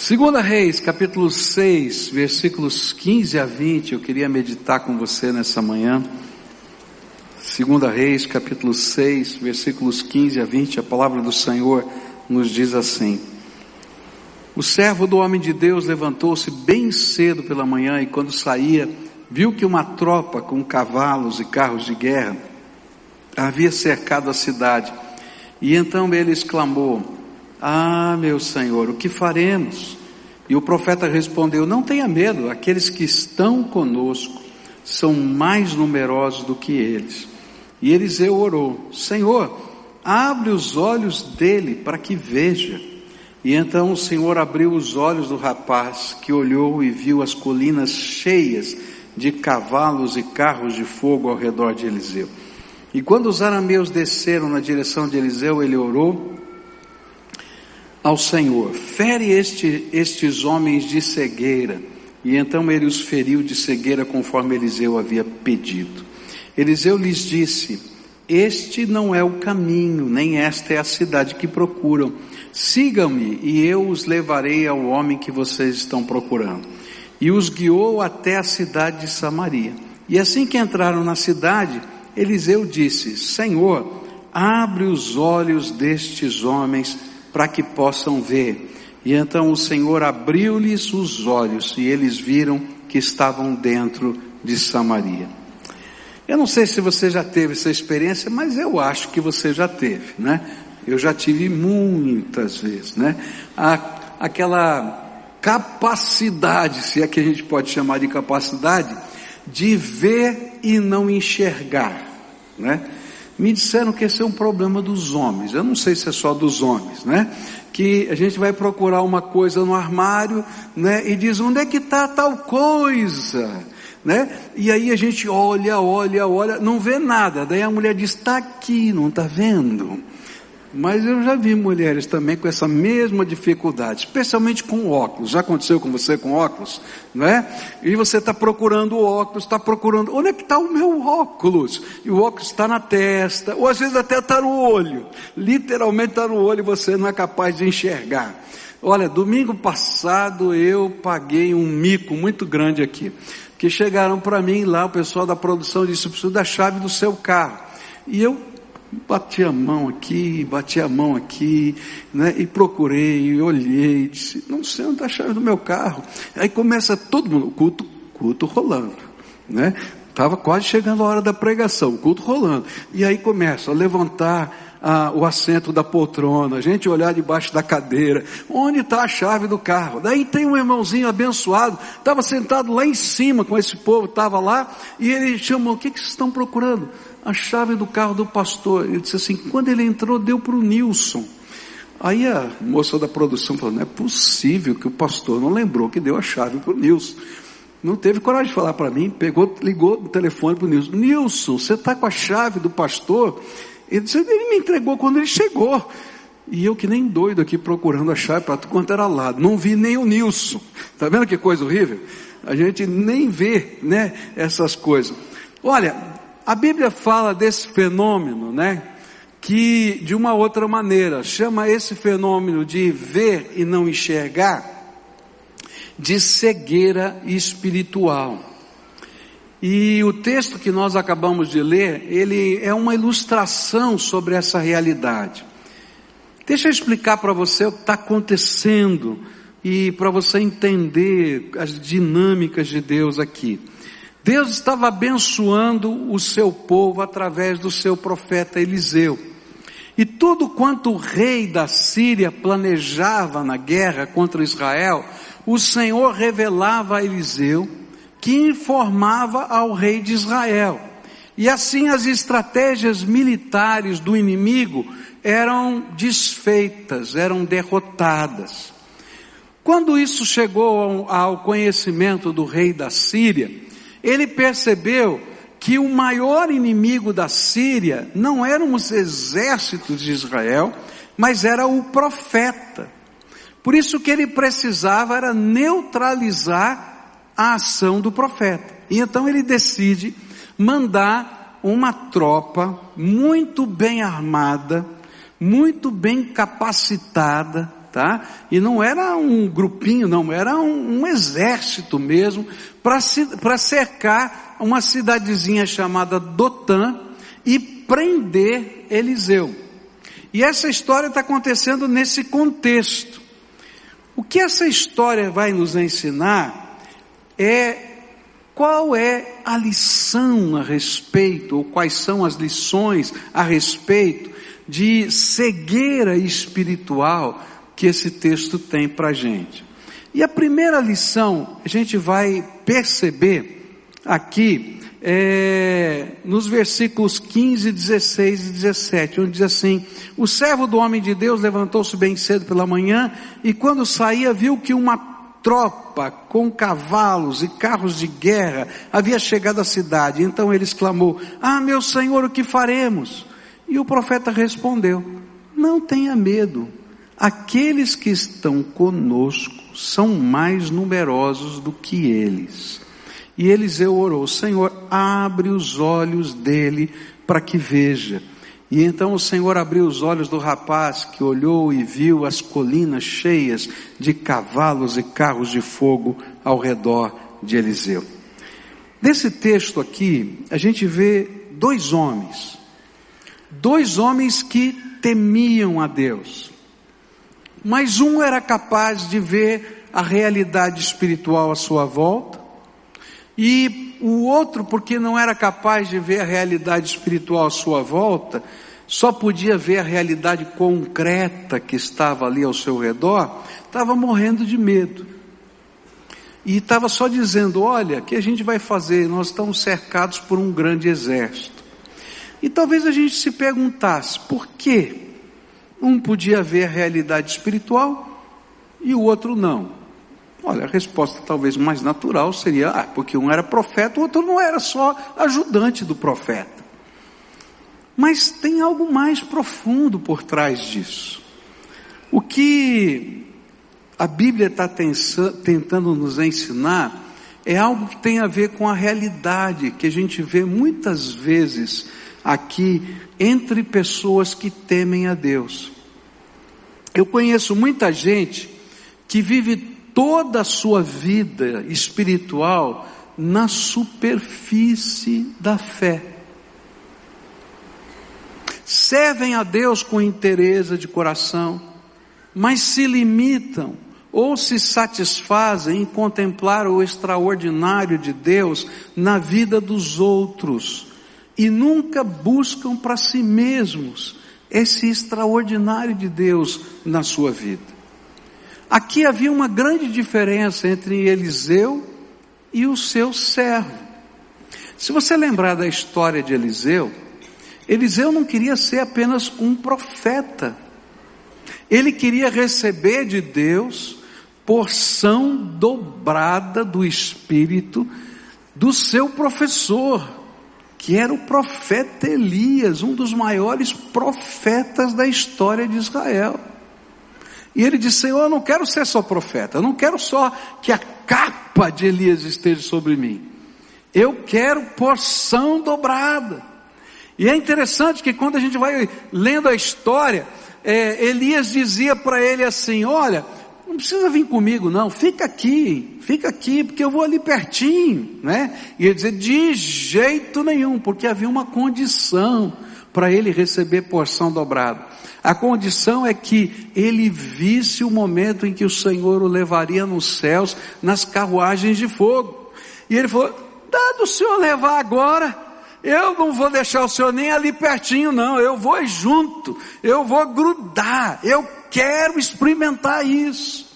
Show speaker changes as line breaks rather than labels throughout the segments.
Segunda Reis, capítulo 6, versículos 15 a 20, eu queria meditar com você nessa manhã. Segunda Reis, capítulo 6, versículos 15 a 20, a palavra do Senhor nos diz assim: O servo do homem de Deus levantou-se bem cedo pela manhã e quando saía, viu que uma tropa com cavalos e carros de guerra havia cercado a cidade. E então ele exclamou: ah, meu Senhor, o que faremos? E o profeta respondeu: Não tenha medo, aqueles que estão conosco são mais numerosos do que eles. E Eliseu orou: Senhor, abre os olhos dele para que veja. E então o Senhor abriu os olhos do rapaz, que olhou e viu as colinas cheias de cavalos e carros de fogo ao redor de Eliseu. E quando os arameus desceram na direção de Eliseu, ele orou ao Senhor: fere este, estes homens de cegueira. E então ele os feriu de cegueira conforme Eliseu havia pedido. Eliseu lhes disse: Este não é o caminho, nem esta é a cidade que procuram. Sigam-me e eu os levarei ao homem que vocês estão procurando. E os guiou até a cidade de Samaria. E assim que entraram na cidade, Eliseu disse: Senhor, abre os olhos destes homens para que possam ver. E então o Senhor abriu-lhes os olhos e eles viram que estavam dentro de Samaria. Eu não sei se você já teve essa experiência, mas eu acho que você já teve, né? Eu já tive muitas vezes, né? A, aquela capacidade, se é que a gente pode chamar de capacidade, de ver e não enxergar, né? Me disseram que esse é um problema dos homens. Eu não sei se é só dos homens, né? Que a gente vai procurar uma coisa no armário, né? E diz onde é que está tal coisa, né? E aí a gente olha, olha, olha, não vê nada. Daí a mulher diz está aqui, não está vendo? Mas eu já vi mulheres também com essa mesma dificuldade, especialmente com óculos. Já aconteceu com você com óculos, não é? E você está procurando o óculos, está procurando, onde é que está o meu óculos? E o óculos está na testa, ou às vezes até está no olho. Literalmente está no olho e você não é capaz de enxergar. Olha, domingo passado eu paguei um mico muito grande aqui. Que chegaram para mim lá, o pessoal da produção disse, preciso da chave do seu carro. E eu Bati a mão aqui, bati a mão aqui, né? E procurei, olhei, disse, não sei onde está a chave do meu carro. Aí começa todo mundo, culto, culto rolando, né? Estava quase chegando a hora da pregação, culto rolando. E aí começa a levantar o assento da poltrona, a gente olhar debaixo da cadeira, onde está a chave do carro? Daí tem um irmãozinho abençoado, estava sentado lá em cima com esse povo, estava lá, e ele chamou, o que, que vocês estão procurando? A chave do carro do pastor. Ele disse assim: quando ele entrou, deu para o Nilson. Aí a moça da produção falou: não é possível que o pastor não lembrou que deu a chave para o Nilson. Não teve coragem de falar para mim, pegou, ligou no telefone para o Nilson: Nilson, você está com a chave do pastor? Ele disse: ele me entregou quando ele chegou. E eu que nem doido aqui procurando a chave para quanto era lado. Não vi nem o Nilson. Está vendo que coisa horrível? A gente nem vê, né, essas coisas. Olha, a Bíblia fala desse fenômeno, né? Que de uma outra maneira chama esse fenômeno de ver e não enxergar de cegueira espiritual. E o texto que nós acabamos de ler, ele é uma ilustração sobre essa realidade. Deixa eu explicar para você o que está acontecendo e para você entender as dinâmicas de Deus aqui. Deus estava abençoando o seu povo através do seu profeta Eliseu. E tudo quanto o rei da Síria planejava na guerra contra Israel, o Senhor revelava a Eliseu, que informava ao rei de Israel. E assim as estratégias militares do inimigo eram desfeitas, eram derrotadas. Quando isso chegou ao conhecimento do rei da Síria, ele percebeu que o maior inimigo da Síria não eram os exércitos de Israel, mas era o profeta. Por isso que ele precisava era neutralizar a ação do profeta. E então ele decide mandar uma tropa muito bem armada, muito bem capacitada, tá? E não era um grupinho, não, era um, um exército mesmo para cercar uma cidadezinha chamada Dotã e prender Eliseu. E essa história está acontecendo nesse contexto. O que essa história vai nos ensinar é qual é a lição a respeito, ou quais são as lições a respeito de cegueira espiritual que esse texto tem para a gente. E a primeira lição a gente vai perceber aqui é, nos versículos 15, 16 e 17, onde diz assim: O servo do homem de Deus levantou-se bem cedo pela manhã e quando saía viu que uma tropa com cavalos e carros de guerra havia chegado à cidade. Então ele exclamou: Ah, meu senhor, o que faremos? E o profeta respondeu: Não tenha medo. Aqueles que estão conosco são mais numerosos do que eles. E Eliseu orou: Senhor, abre os olhos dele para que veja. E então o Senhor abriu os olhos do rapaz que olhou e viu as colinas cheias de cavalos e carros de fogo ao redor de Eliseu. Nesse texto aqui, a gente vê dois homens, dois homens que temiam a Deus, mas um era capaz de ver a realidade espiritual à sua volta, e o outro, porque não era capaz de ver a realidade espiritual à sua volta, só podia ver a realidade concreta que estava ali ao seu redor, estava morrendo de medo. E estava só dizendo: olha, o que a gente vai fazer? Nós estamos cercados por um grande exército. E talvez a gente se perguntasse: por que um podia ver a realidade espiritual e o outro não? Olha, a resposta talvez mais natural seria, ah, porque um era profeta, o outro não era só ajudante do profeta. Mas tem algo mais profundo por trás disso. O que a Bíblia está tentando nos ensinar é algo que tem a ver com a realidade que a gente vê muitas vezes aqui entre pessoas que temem a Deus. Eu conheço muita gente que vive toda a sua vida espiritual na superfície da fé. Servem a Deus com interesse de coração, mas se limitam ou se satisfazem em contemplar o extraordinário de Deus na vida dos outros e nunca buscam para si mesmos esse extraordinário de Deus na sua vida. Aqui havia uma grande diferença entre Eliseu e o seu servo. Se você lembrar da história de Eliseu, Eliseu não queria ser apenas um profeta. Ele queria receber de Deus porção dobrada do Espírito do seu professor, que era o profeta Elias, um dos maiores profetas da história de Israel. E ele disse: Senhor, eu não quero ser só profeta, eu não quero só que a capa de Elias esteja sobre mim. Eu quero porção dobrada. E é interessante que quando a gente vai lendo a história, é, Elias dizia para ele assim: Olha, não precisa vir comigo, não, fica aqui, fica aqui, porque eu vou ali pertinho, né? E ele dizia: De jeito nenhum, porque havia uma condição para ele receber porção dobrada. A condição é que ele visse o momento em que o Senhor o levaria nos céus, nas carruagens de fogo. E ele falou: dado o Senhor levar agora, eu não vou deixar o Senhor nem ali pertinho, não. Eu vou junto, eu vou grudar, eu quero experimentar isso.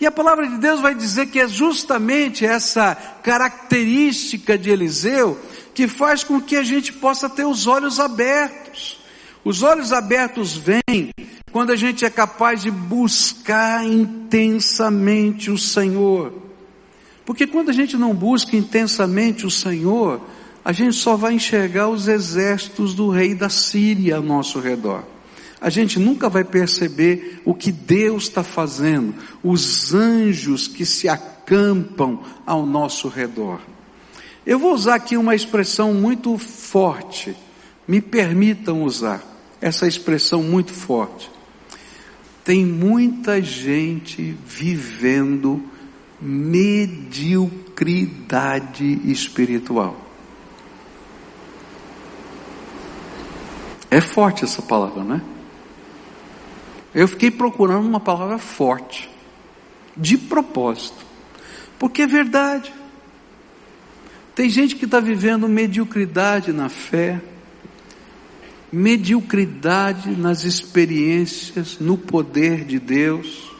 E a palavra de Deus vai dizer que é justamente essa característica de Eliseu que faz com que a gente possa ter os olhos abertos. Os olhos abertos vêm quando a gente é capaz de buscar intensamente o Senhor. Porque quando a gente não busca intensamente o Senhor, a gente só vai enxergar os exércitos do rei da Síria ao nosso redor. A gente nunca vai perceber o que Deus está fazendo, os anjos que se acampam ao nosso redor. Eu vou usar aqui uma expressão muito forte, me permitam usar essa expressão muito forte. Tem muita gente vivendo mediocridade espiritual. É forte essa palavra, não é? Eu fiquei procurando uma palavra forte, de propósito, porque é verdade. Tem gente que está vivendo mediocridade na fé, mediocridade nas experiências, no poder de Deus,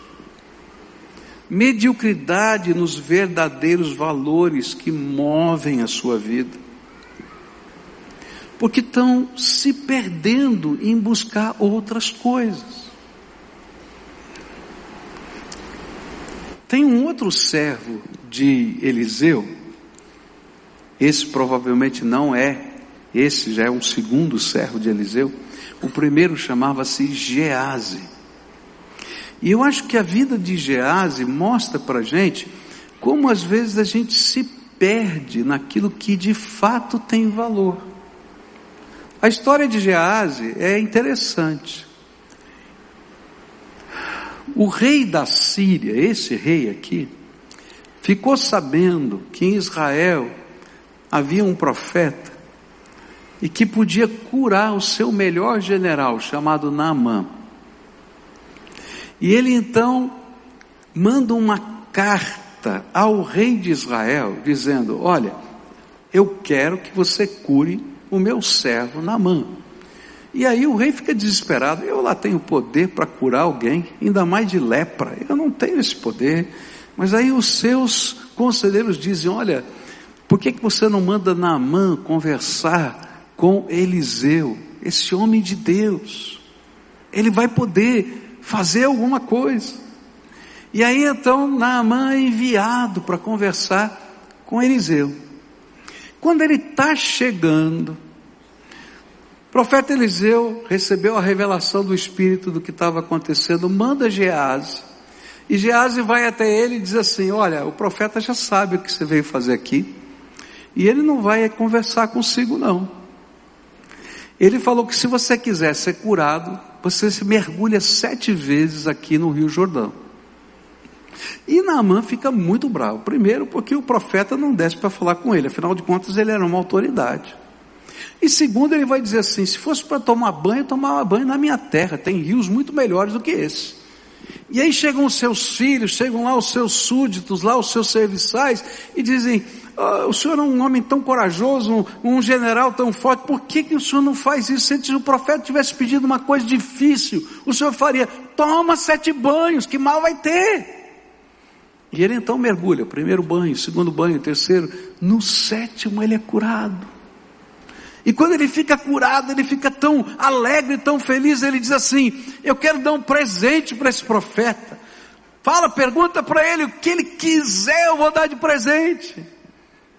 mediocridade nos verdadeiros valores que movem a sua vida, porque estão se perdendo em buscar outras coisas. Tem um outro servo de Eliseu, esse provavelmente não é, esse já é o segundo servo de Eliseu. O primeiro chamava-se Gease. E eu acho que a vida de Gease mostra para gente como às vezes a gente se perde naquilo que de fato tem valor. A história de Gease é interessante. O rei da Síria, esse rei aqui, ficou sabendo que em Israel havia um profeta e que podia curar o seu melhor general, chamado Naamã. E ele então manda uma carta ao rei de Israel, dizendo: Olha, eu quero que você cure o meu servo Naamã. E aí o rei fica desesperado. Eu lá tenho poder para curar alguém, ainda mais de lepra. Eu não tenho esse poder. Mas aí os seus conselheiros dizem: Olha, por que, que você não manda Naamã conversar com Eliseu, esse homem de Deus? Ele vai poder fazer alguma coisa. E aí então Naamã é enviado para conversar com Eliseu. Quando ele está chegando, profeta Eliseu recebeu a revelação do Espírito do que estava acontecendo, manda Gease. E Gease vai até ele e diz assim: Olha, o profeta já sabe o que você veio fazer aqui, e ele não vai conversar consigo, não. Ele falou que se você quiser ser curado, você se mergulha sete vezes aqui no Rio Jordão. E Naamã fica muito bravo. Primeiro, porque o profeta não desce para falar com ele, afinal de contas, ele era uma autoridade. E segundo, ele vai dizer assim: se fosse para tomar banho, eu tomava banho na minha terra, tem rios muito melhores do que esse. E aí chegam os seus filhos, chegam lá os seus súditos, lá os seus serviçais, e dizem: oh, o senhor é um homem tão corajoso, um, um, general tão forte, por que, que o senhor não faz isso? Se o profeta tivesse pedido uma coisa difícil, o senhor faria: toma sete banhos, que mal vai ter. E ele então mergulha, primeiro banho, segundo banho, terceiro, no sétimo ele é curado. E quando ele fica curado, ele fica tão alegre, tão feliz, ele diz assim: Eu quero dar um presente para esse profeta. Fala, pergunta para ele o que ele quiser, eu vou dar de presente.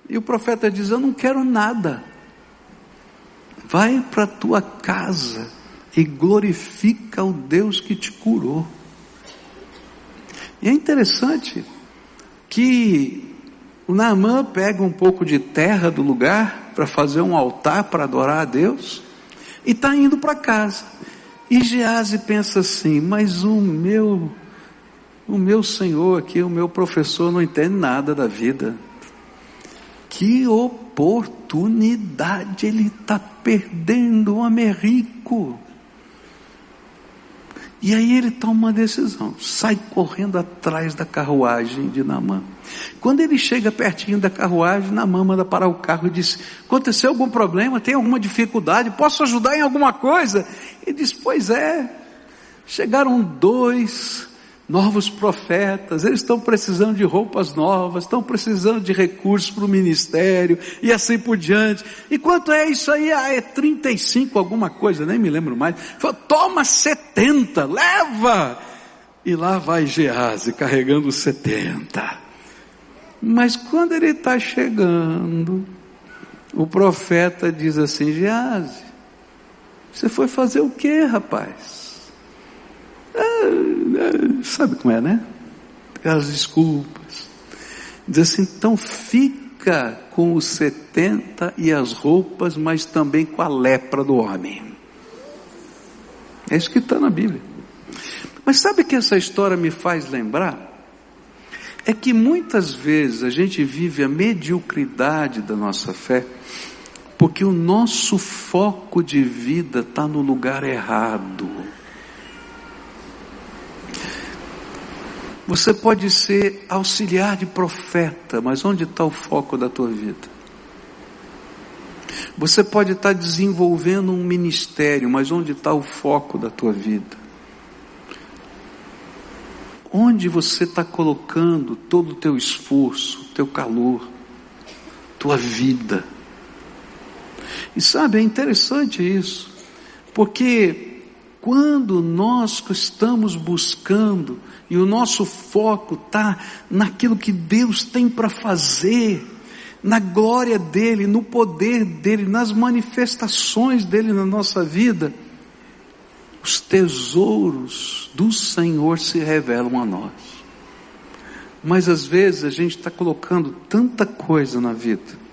E o profeta diz: Eu não quero nada. Vai para tua casa e glorifica o Deus que te curou. E é interessante que o Naamã pega um pouco de terra do lugar para fazer um altar para adorar a Deus e está indo para casa. E Gease pensa assim: mas o meu, o meu senhor aqui, o meu professor não entende nada da vida. Que oportunidade ele está perdendo, o homem é rico. E aí ele toma uma decisão, sai correndo atrás da carruagem de Namã. Quando ele chega pertinho da carruagem, Namã manda parar o carro e diz: Aconteceu algum problema? Tem alguma dificuldade? Posso ajudar em alguma coisa? Ele diz: Pois é. Chegaram dois novos profetas, eles estão precisando de roupas novas, estão precisando de recursos para o ministério e assim por diante. E quanto é isso aí? Ah, é 35 alguma coisa, nem me lembro mais. Falou, toma 70, leva! E lá vai Gease carregando 70. Mas quando ele está chegando, o profeta diz assim, Gease, você foi fazer o que, rapaz? É, é, sabe como é, né? As desculpas. Diz assim, então fica com os 70 e as roupas, mas também com a lepra do homem. É isso que está na Bíblia. Mas sabe que essa história me faz lembrar? É que muitas vezes a gente vive a mediocridade da nossa fé, porque o nosso foco de vida está no lugar errado. Você pode ser auxiliar de profeta, mas onde está o foco da tua vida? Você pode estar desenvolvendo um ministério, mas onde está o foco da tua vida? Onde você está colocando todo o teu esforço, teu calor, tua vida? E sabe, é interessante isso, porque quando nós estamos buscando e o nosso foco está naquilo que Deus tem para fazer, na glória dEle, no poder dEle, nas manifestações dEle na nossa vida, os tesouros do Senhor se revelam a nós. Mas às vezes a gente está colocando tanta coisa na vida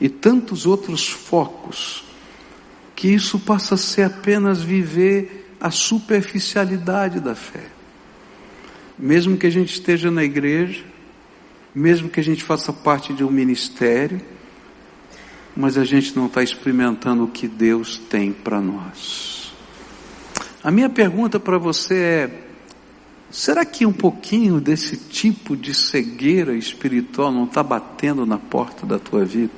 e tantos outros focos, que isso passa a ser apenas viver a superficialidade da fé. Mesmo que a gente esteja na igreja, mesmo que a gente faça parte de um ministério, mas a gente não está experimentando o que Deus tem para nós. A minha pergunta para você é: será que um pouquinho desse tipo de cegueira espiritual não está batendo na porta da tua vida?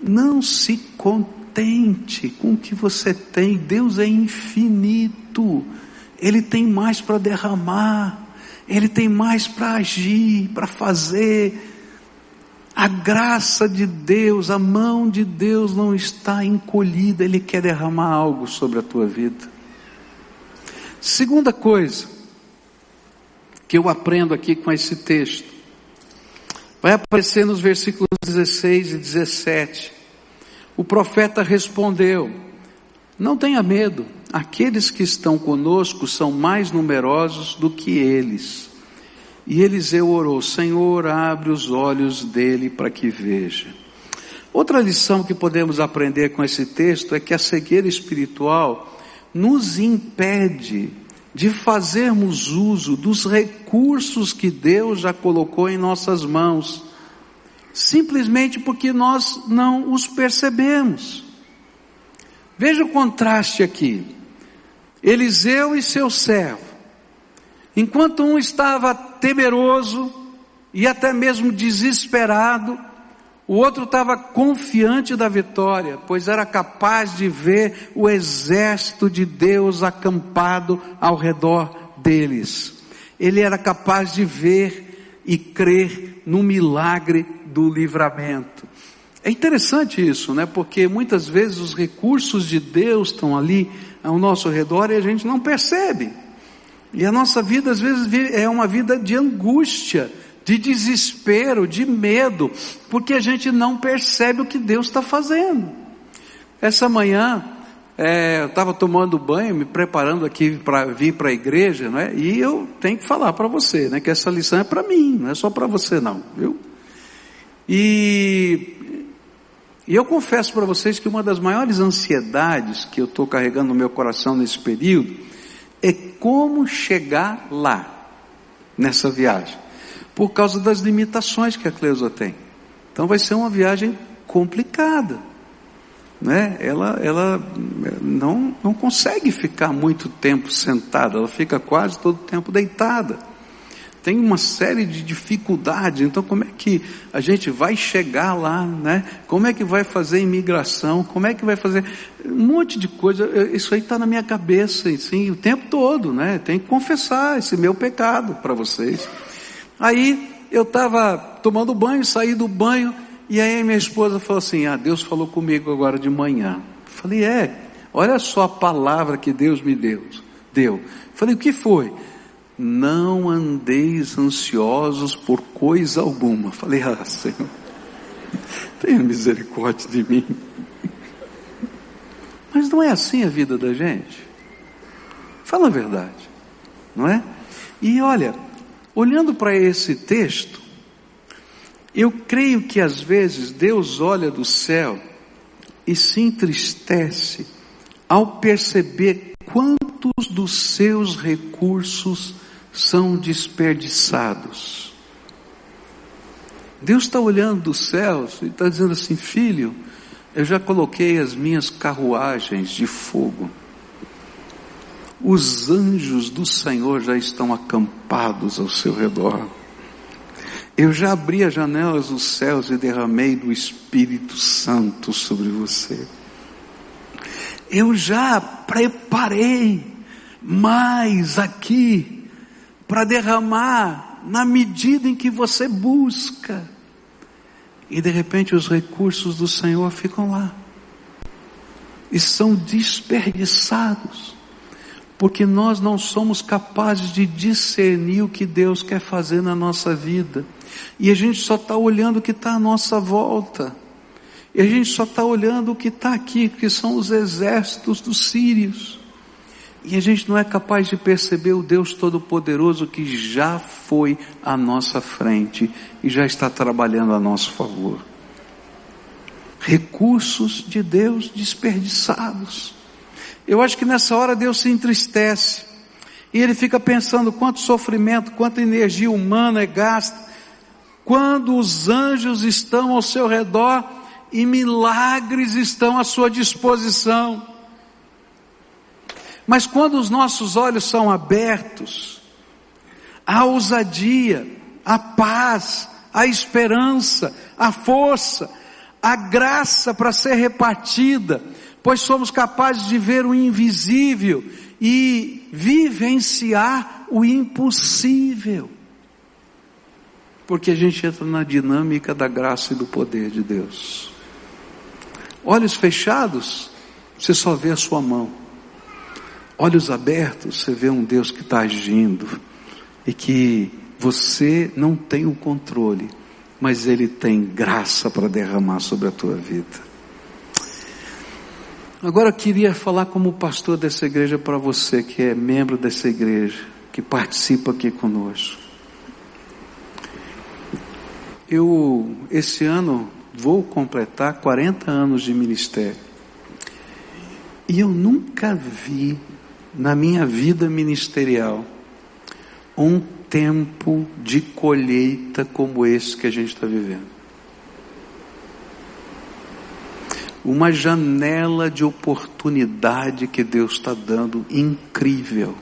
Não se contente com o que você tem, Deus é infinito, Ele tem mais para derramar. Ele tem mais para agir, para fazer. A graça de Deus, a mão de Deus não está encolhida, Ele quer derramar algo sobre a tua vida. Segunda coisa que eu aprendo aqui com esse texto, vai aparecer nos versículos 16 e 17. O profeta respondeu: Não tenha medo, aqueles que estão conosco são mais numerosos do que eles. E Eliseu orou: Senhor, abre os olhos dele para que veja. Outra lição que podemos aprender com esse texto é que a cegueira espiritual nos impede de fazermos uso dos recursos que Deus já colocou em nossas mãos, simplesmente porque nós não os percebemos. Veja o contraste aqui. Eliseu e seu servo, enquanto um estava temeroso e até mesmo desesperado, o outro estava confiante da vitória, pois era capaz de ver o exército de Deus acampado ao redor deles. Ele era capaz de ver e crer no milagre do livramento. É interessante isso, né? Porque muitas vezes os recursos de Deus estão ali ao nosso redor e a gente não percebe. E a nossa vida às vezes é uma vida de angústia, de desespero, de medo, porque a gente não percebe o que Deus está fazendo. Essa manhã, é, eu estava tomando banho, me preparando aqui para vir para a igreja, né? E eu tenho que falar para você, né? Que essa lição é para mim, não é só para você não, viu? E e eu confesso para vocês que uma das maiores ansiedades que eu estou carregando no meu coração nesse período é como chegar lá, nessa viagem, por causa das limitações que a Cleusa tem. Então vai ser uma viagem complicada. Né? Ela, ela não, não consegue ficar muito tempo sentada, ela fica quase todo o tempo deitada tem uma série de dificuldades. Então, como é que a gente vai chegar lá, né? Como é que vai fazer imigração? Como é que vai fazer um monte de coisa? Isso aí está na minha cabeça, assim, o tempo todo, né? Tem que confessar esse meu pecado para vocês. Aí eu estava tomando banho, saí do banho e aí minha esposa falou assim: Ah, Deus falou comigo agora de manhã. Falei, é. Olha só a palavra que Deus me deu. Deu. Falei, o que foi? não andeis ansiosos por coisa alguma. Falei, ah, Senhor, tenha misericórdia de mim. Mas não é assim a vida da gente. Fala a verdade, não é? E olha, olhando para esse texto, eu creio que às vezes Deus olha do céu e se entristece ao perceber quantos dos seus recursos são desperdiçados. Deus está olhando dos céus e está dizendo assim: Filho, eu já coloquei as minhas carruagens de fogo. Os anjos do Senhor já estão acampados ao seu redor. Eu já abri as janelas dos céus e derramei do Espírito Santo sobre você. Eu já preparei mais aqui para derramar na medida em que você busca. E de repente os recursos do Senhor ficam lá. E são desperdiçados porque nós não somos capazes de discernir o que Deus quer fazer na nossa vida. E a gente só está olhando o que está à nossa volta. E a gente só está olhando o que está aqui, que são os exércitos dos sírios. E a gente não é capaz de perceber o Deus Todo-Poderoso que já foi à nossa frente e já está trabalhando a nosso favor. Recursos de Deus desperdiçados. Eu acho que nessa hora Deus se entristece. E ele fica pensando quanto sofrimento, quanta energia humana é gasta, quando os anjos estão ao seu redor e milagres estão à sua disposição. Mas quando os nossos olhos são abertos, a ousadia, a paz, a esperança, a força, a graça para ser repartida, pois somos capazes de ver o invisível e vivenciar o impossível. Porque a gente entra na dinâmica da graça e do poder de Deus. Olhos fechados, você só vê a sua mão. Olhos abertos, você vê um Deus que está agindo e que você não tem o controle, mas Ele tem graça para derramar sobre a tua vida. Agora eu queria falar como pastor dessa igreja para você que é membro dessa igreja, que participa aqui conosco. Eu, esse ano, vou completar 40 anos de ministério. E eu nunca vi na minha vida ministerial um tempo de colheita como esse que a gente está vivendo. Uma janela de oportunidade que Deus está dando incrível.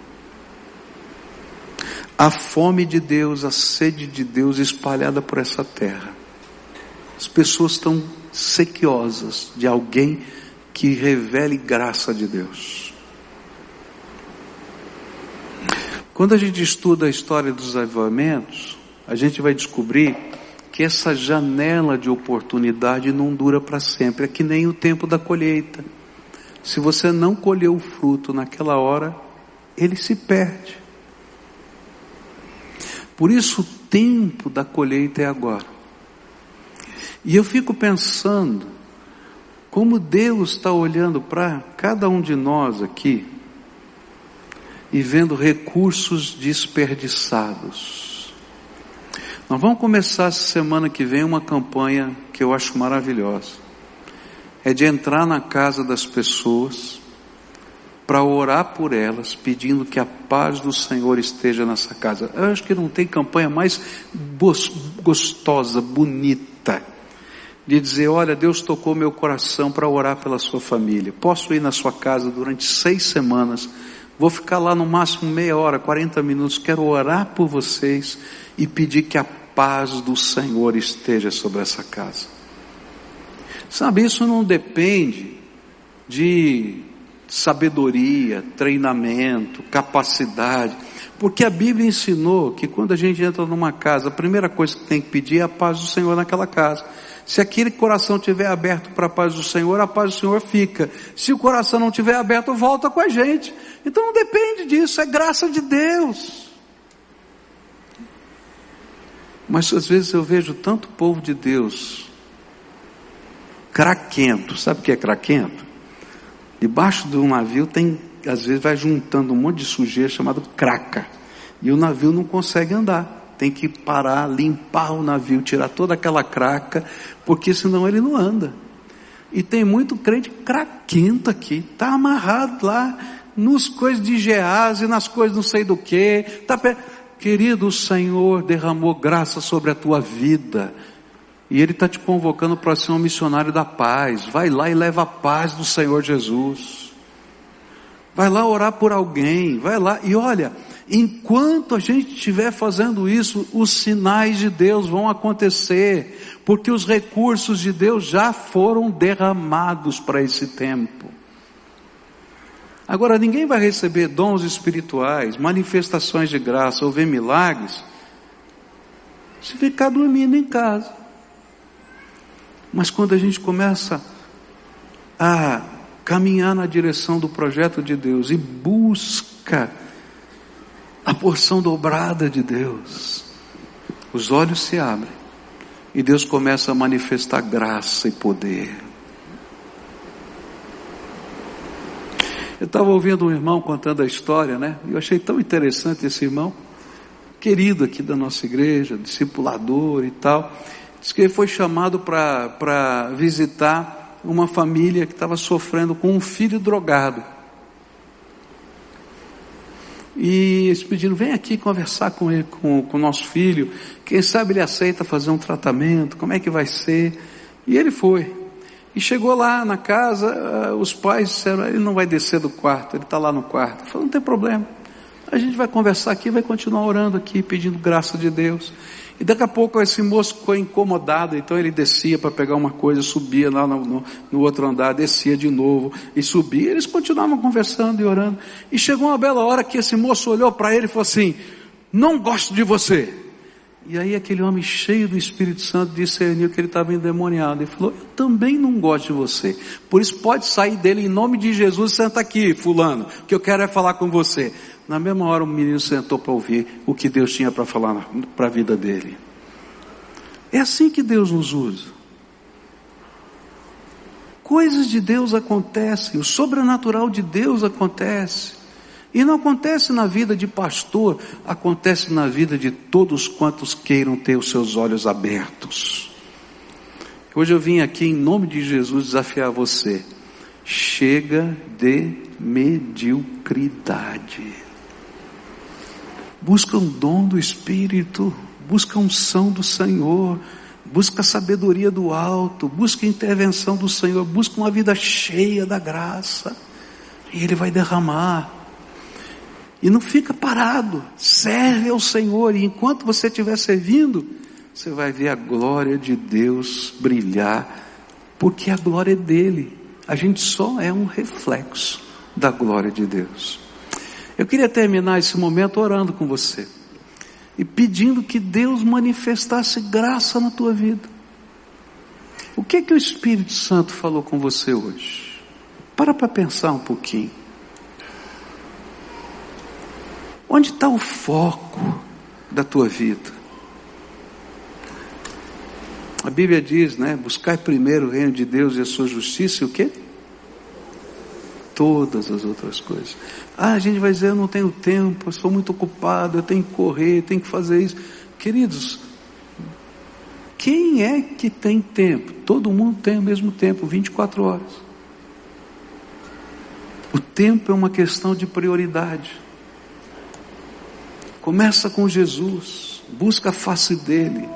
A fome de Deus, a sede de Deus espalhada por essa terra. As pessoas estão sequiosas de alguém que revele graça de Deus. Quando a gente estuda a história dos avivamentos, a gente vai descobrir que essa janela de oportunidade não dura para sempre, é que nem o tempo da colheita. Se você não colheu o fruto naquela hora, ele se perde. Por isso o tempo da colheita é agora. E eu fico pensando, como Deus está olhando para cada um de nós aqui e vendo recursos desperdiçados. Nós vamos começar essa semana que vem uma campanha que eu acho maravilhosa. É de entrar na casa das pessoas para orar por elas, pedindo que a paz do Senhor esteja nessa casa. Eu acho que não tem campanha mais gostosa, bonita, de dizer: Olha, Deus tocou meu coração para orar pela sua família. Posso ir na sua casa durante seis semanas. Vou ficar lá no máximo meia hora, 40 minutos. Quero orar por vocês e pedir que a paz do Senhor esteja sobre essa casa. Sabe, isso não depende de sabedoria, treinamento, capacidade, porque a Bíblia ensinou que quando a gente entra numa casa, a primeira coisa que tem que pedir é a paz do Senhor naquela casa. Se aquele coração estiver aberto para a paz do Senhor, a paz do Senhor fica. Se o coração não estiver aberto, volta com a gente. Então não depende disso, é graça de Deus. Mas às vezes eu vejo tanto povo de Deus craquento. Sabe o que é craquento? Debaixo do navio tem, às vezes vai juntando um monte de sujeira chamado craca. E o navio não consegue andar. Tem que parar, limpar o navio, tirar toda aquela craca, porque senão ele não anda. E tem muito crente craquento aqui, está amarrado lá, nos coisas de Gease, nas coisas não sei do que. Tá pe... Querido, o Senhor derramou graça sobre a tua vida. E Ele está te convocando para ser um missionário da paz. Vai lá e leva a paz do Senhor Jesus. Vai lá orar por alguém. Vai lá. E olha, enquanto a gente estiver fazendo isso, os sinais de Deus vão acontecer. Porque os recursos de Deus já foram derramados para esse tempo. Agora, ninguém vai receber dons espirituais, manifestações de graça ou ver milagres, se ficar dormindo em casa. Mas quando a gente começa a caminhar na direção do projeto de Deus e busca a porção dobrada de Deus, os olhos se abrem e Deus começa a manifestar graça e poder. Eu estava ouvindo um irmão contando a história, né? Eu achei tão interessante esse irmão, querido aqui da nossa igreja, discipulador e tal. Diz que ele foi chamado para visitar uma família que estava sofrendo com um filho drogado. E eles pediram, vem aqui conversar com ele, com, o nosso filho. Quem sabe ele aceita fazer um tratamento, como é que vai ser? E ele foi. E chegou lá na casa, ah, os pais disseram, ele não vai descer do quarto, ele está lá no quarto. Ele falou, não tem problema. A gente vai conversar aqui, vai continuar orando aqui, pedindo graça de Deus. E daqui a pouco esse moço ficou incomodado, então ele descia para pegar uma coisa, subia lá no, no, no, outro andar, descia de novo e subia. Eles continuavam conversando e orando. E chegou uma bela hora que esse moço olhou para ele e falou assim: Não gosto de você. E aí aquele homem cheio do Espírito Santo discerniu que ele estava endemoniado. Ele falou, eu também não gosto de você. Por isso pode sair dele em nome de Jesus, senta aqui, fulano. Que eu quero é falar com você. Na mesma hora o menino sentou para ouvir o que Deus tinha para falar para a vida dele. É assim que Deus nos usa. Coisas de Deus acontecem, o sobrenatural de Deus acontece. E não acontece na vida de pastor, acontece na vida de todos quantos queiram ter os seus olhos abertos. Hoje eu vim aqui em nome de Jesus desafiar você. Chega de mediocridade. Busca um dom do Espírito, busca um unção do Senhor, busca a sabedoria do alto, busca a intervenção do Senhor, busca uma vida cheia da graça. E Ele vai derramar. E não fica parado, serve ao Senhor, e enquanto você estiver servindo, você vai ver a glória de Deus brilhar, porque a glória é dele, a gente só é um reflexo da glória de Deus. Eu queria terminar esse momento orando com você e pedindo que Deus manifestasse graça na tua vida. O que é que o Espírito Santo falou com você hoje? Para para pensar um pouquinho. Onde está o foco da tua vida? A Bíblia diz, né? Buscar primeiro o reino de Deus e a sua justiça e o quê? Todas as outras coisas. Ah, a gente vai dizer, eu não tenho tempo, eu sou muito ocupado, eu tenho que correr, eu tenho que fazer isso. Queridos, quem é que tem tempo? Todo mundo tem o mesmo tempo, 24 horas. O tempo é uma questão de prioridade. Começa com Jesus, busca a face dele,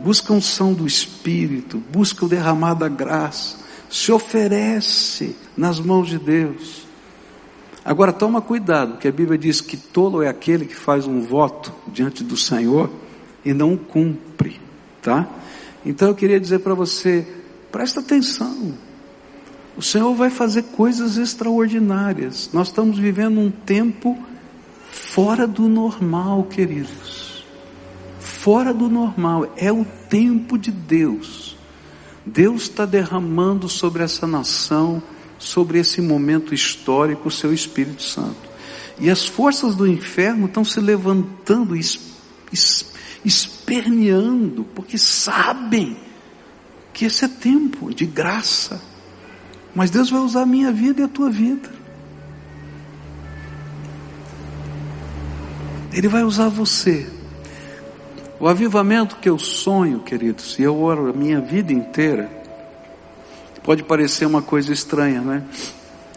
busca a unção do Espírito, busca o derramar da graça, se oferece nas mãos de Deus. Agora toma cuidado, que a Bíblia diz que tolo é aquele que faz um voto diante do Senhor e não cumpre, tá? Então eu queria dizer para você, presta atenção. O Senhor vai fazer coisas extraordinárias. Nós estamos vivendo um tempo fora do normal, queridos. Fora do normal, é o tempo de Deus. Deus está derramando sobre essa nação, sobre esse momento histórico, o seu Espírito Santo. E as forças do inferno estão se levantando, es, es, esperneando, porque sabem que esse é tempo de graça. Mas Deus vai usar a minha vida e a tua vida. Ele vai usar você. O avivamento que eu sonho, queridos, e eu oro a minha vida inteira, pode parecer uma coisa estranha, né?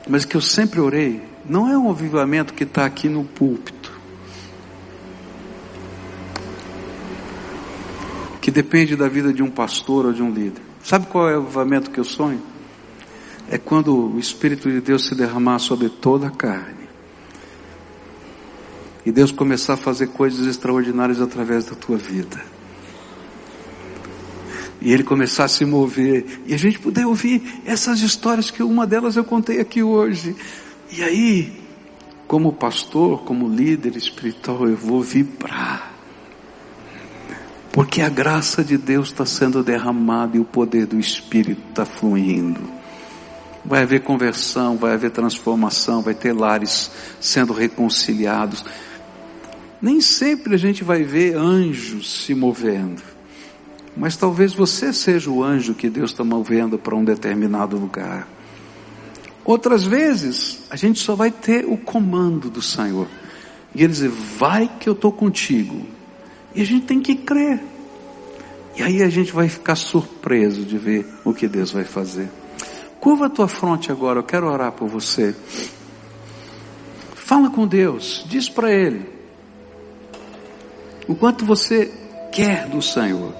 Mas que eu sempre orei não é um avivamento que está aqui no púlpito, que depende da vida de um pastor ou de um líder. Sabe qual é o avivamento que eu sonho? É quando o Espírito de Deus se derramar sobre toda a carne. E Deus começar a fazer coisas extraordinárias através da tua vida. E ele começar a se mover. E a gente puder ouvir essas histórias que uma delas eu contei aqui hoje. E aí, como pastor, como líder espiritual, eu vou vibrar. Porque a graça de Deus está sendo derramada e o poder do Espírito está fluindo. Vai haver conversão, vai haver transformação, vai ter lares sendo reconciliados. Nem sempre a gente vai ver anjos se movendo. Mas talvez você seja o anjo que Deus está movendo para um determinado lugar. Outras vezes, a gente só vai ter o comando do Senhor. E ele dizer, vai que eu estou contigo. E a gente tem que crer. E aí a gente vai ficar surpreso de ver o que Deus vai fazer. Curva a tua fronte agora, eu quero orar por você. Fala com Deus, diz para Ele o quanto você quer do Senhor.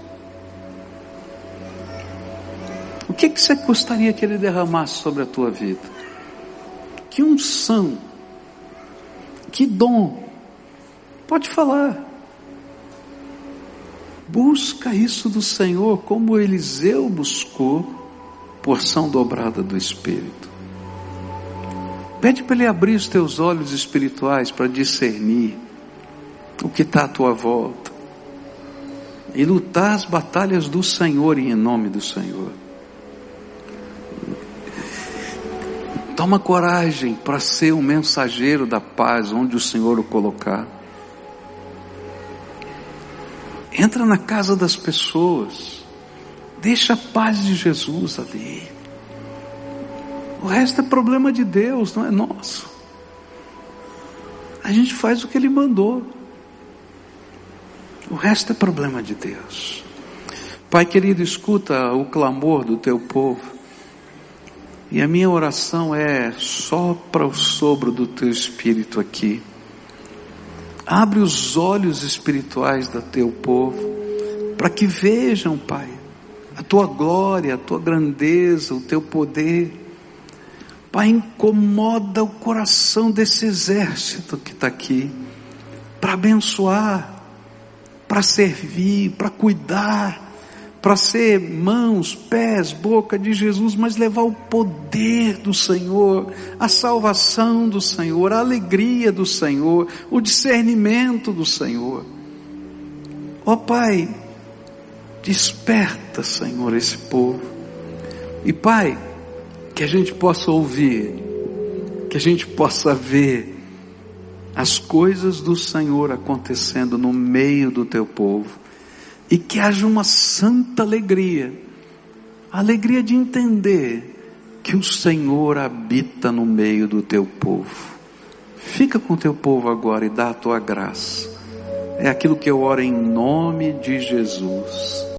O que, que você gostaria que Ele derramasse sobre a tua vida? Que unção, que dom, pode falar. Busca isso do Senhor como Eliseu buscou porção dobrada do Espírito. Pede para Ele abrir os teus olhos espirituais para discernir o que está à tua volta e lutar as batalhas do Senhor em nome do Senhor. Toma coragem para ser um mensageiro da paz onde o Senhor o colocar. Entra na casa das pessoas. Deixa a paz de Jesus ali. O resto é problema de Deus, não é nosso. A gente faz o que Ele mandou. O resto é problema de Deus. Pai querido, escuta o clamor do teu povo. E a minha oração é sopra o sobro do teu espírito aqui. Abre os olhos espirituais do teu povo, para que vejam, Pai, a tua glória, a tua grandeza, o teu poder. Pai, incomoda o coração desse exército que está aqui, para abençoar, para servir, para cuidar, para ser mãos, pés, boca de Jesus, mas levar o poder do Senhor, a salvação do Senhor, a alegria do Senhor, o discernimento do Senhor. Ó oh, Pai, desperta, Senhor, esse povo. E Pai, que a gente possa ouvir, que a gente possa ver as coisas do Senhor acontecendo no meio do teu povo e que haja uma santa alegria, a alegria de entender que o Senhor habita no meio do teu povo. Fica com teu povo agora e dá a tua graça. É aquilo que eu oro em nome de Jesus.